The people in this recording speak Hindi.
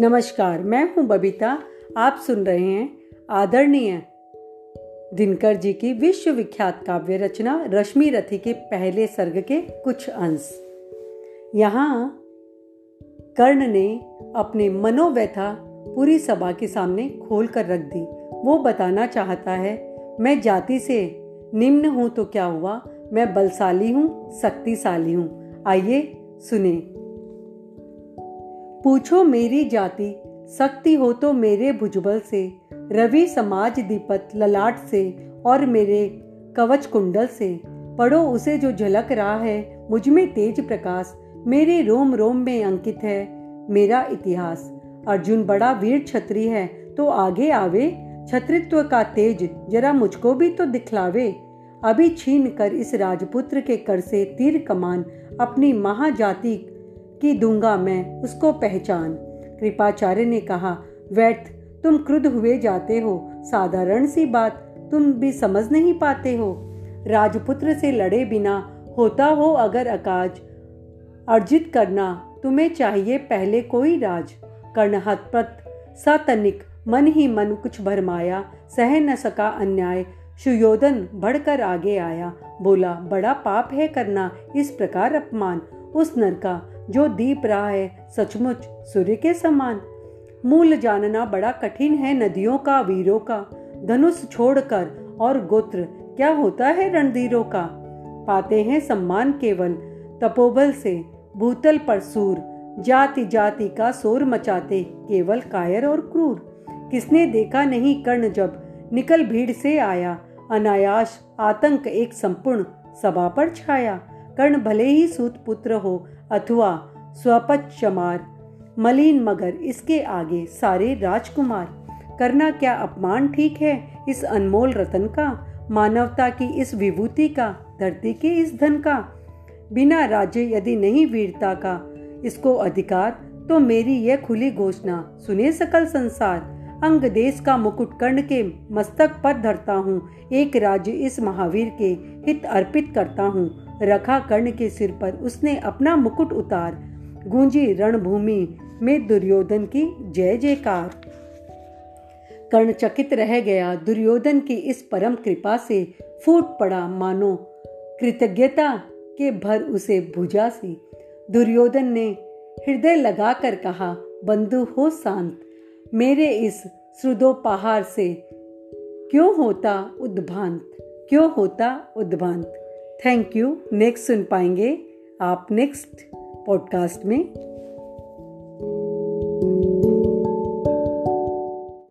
नमस्कार, मैं हूँ बबीता। आप सुन रहे हैं आदरणीय दिनकर जी की विश्व विख्यात काव्य रचना रश्मि रथी के पहले सर्ग के कुछ अंश। यहाँ कर्ण ने अपने मनोव्यथा पूरी सभा के सामने खोल कर रख दी। वो बताना चाहता है, मैं जाति से निम्न हूँ तो क्या हुआ? मैं बलशाली हूँ, शक्तिशाली हूँ। आइए सुने। पूछो मेरी जाति शक्ति हो तो मेरे भुजबल से, रवि समाज दीपत ललाट से और मेरे कवच कुंडल से। पढ़ो उसे जो झलक रहा है, मुझमें तेज प्रकाश, मेरे रोम रोम में अंकित है, मेरा इतिहास। अर्जुन बड़ा वीर छत्री है तो आगे आवे छत्रित्व का तेज, जरा मुझको भी तो दिखलावे। अभी छीन कर इस राजपुत्र के कर से तीर कमान, अपनी महाजाति कि दूँगा मैं, उसको पहचान। कृपाचार्य ने कहा, व्यर्थ, तुम क्रुद्ध हुए जाते हो। साधारण सी बात, तुम भी समझ नहीं पाते हो। राजपुत्र से लड़े बिना होता हो अगर अकाज। अर्जित करना, तुम्हें चाहिए पहले कोई राज। कर्ण हतपत सतनिक, मन ही मन कुछ भरमाया। सह न सका अन्याय, सुयोधन बढ़कर आगे आया। बोला, बड़ा पाप है करना, इस प्रकार अपमान। उस नर का जो दीप रहा है, सचमुच सूर्य के समान। मूल जानना बड़ा कठिन है नदियों का, वीरों का। धनुष छोड़कर और गोत्र, क्या होता है रणधीरों का? पाते हैं सम्मान केवल, तपोबल से। भूतल पर सूर जाति जाति का शोर मचाते, केवल कायर और क्रूर। किसने देखा नहीं कर्ण जब निकल भीड़ से आया, अनायास आतंक एक संपूर्ण सभा पर छाया। कर्ण भले ही सूत पुत्र हो अथवा स्वपच चमार मलिन मगर इसके आगे सारे राजकुमार। करना क्या अपमान ठीक है इस अनमोल रतन का, मानवता की इस विभूति का, धरती के इस धन का? बिना राज्य यदि नहीं वीरता का, इसको अधिकार तो मेरी यह खुली घोषणा, सुने सकल संसार। अंग देश का मुकुट कर्ण के मस्तक पर धरता हूँ, एक राज्य इस महावीर के हित अर्पित करता हूँ। रखा कर्ण के सिर पर उसने अपना मुकुट उतार। गूंजी रणभूमि में दुर्योधन की जय जयकार। कर्ण चकित रह गया। दुर्योधन की इस परम कृपा से फूट पड़ा। मानो कृतज्ञता के भर उसे भुजा से। दुर्योधन ने हृदय लगाकर कहा, बंधु हो शांत, मेरे इस श्रुदोपहार से क्यों होता उद्भांत? क्यों होता उद्भांत? थैंक यू नेक्स्ट सुन पाएँगे आप नेक्स्ट पॉडकास्ट में।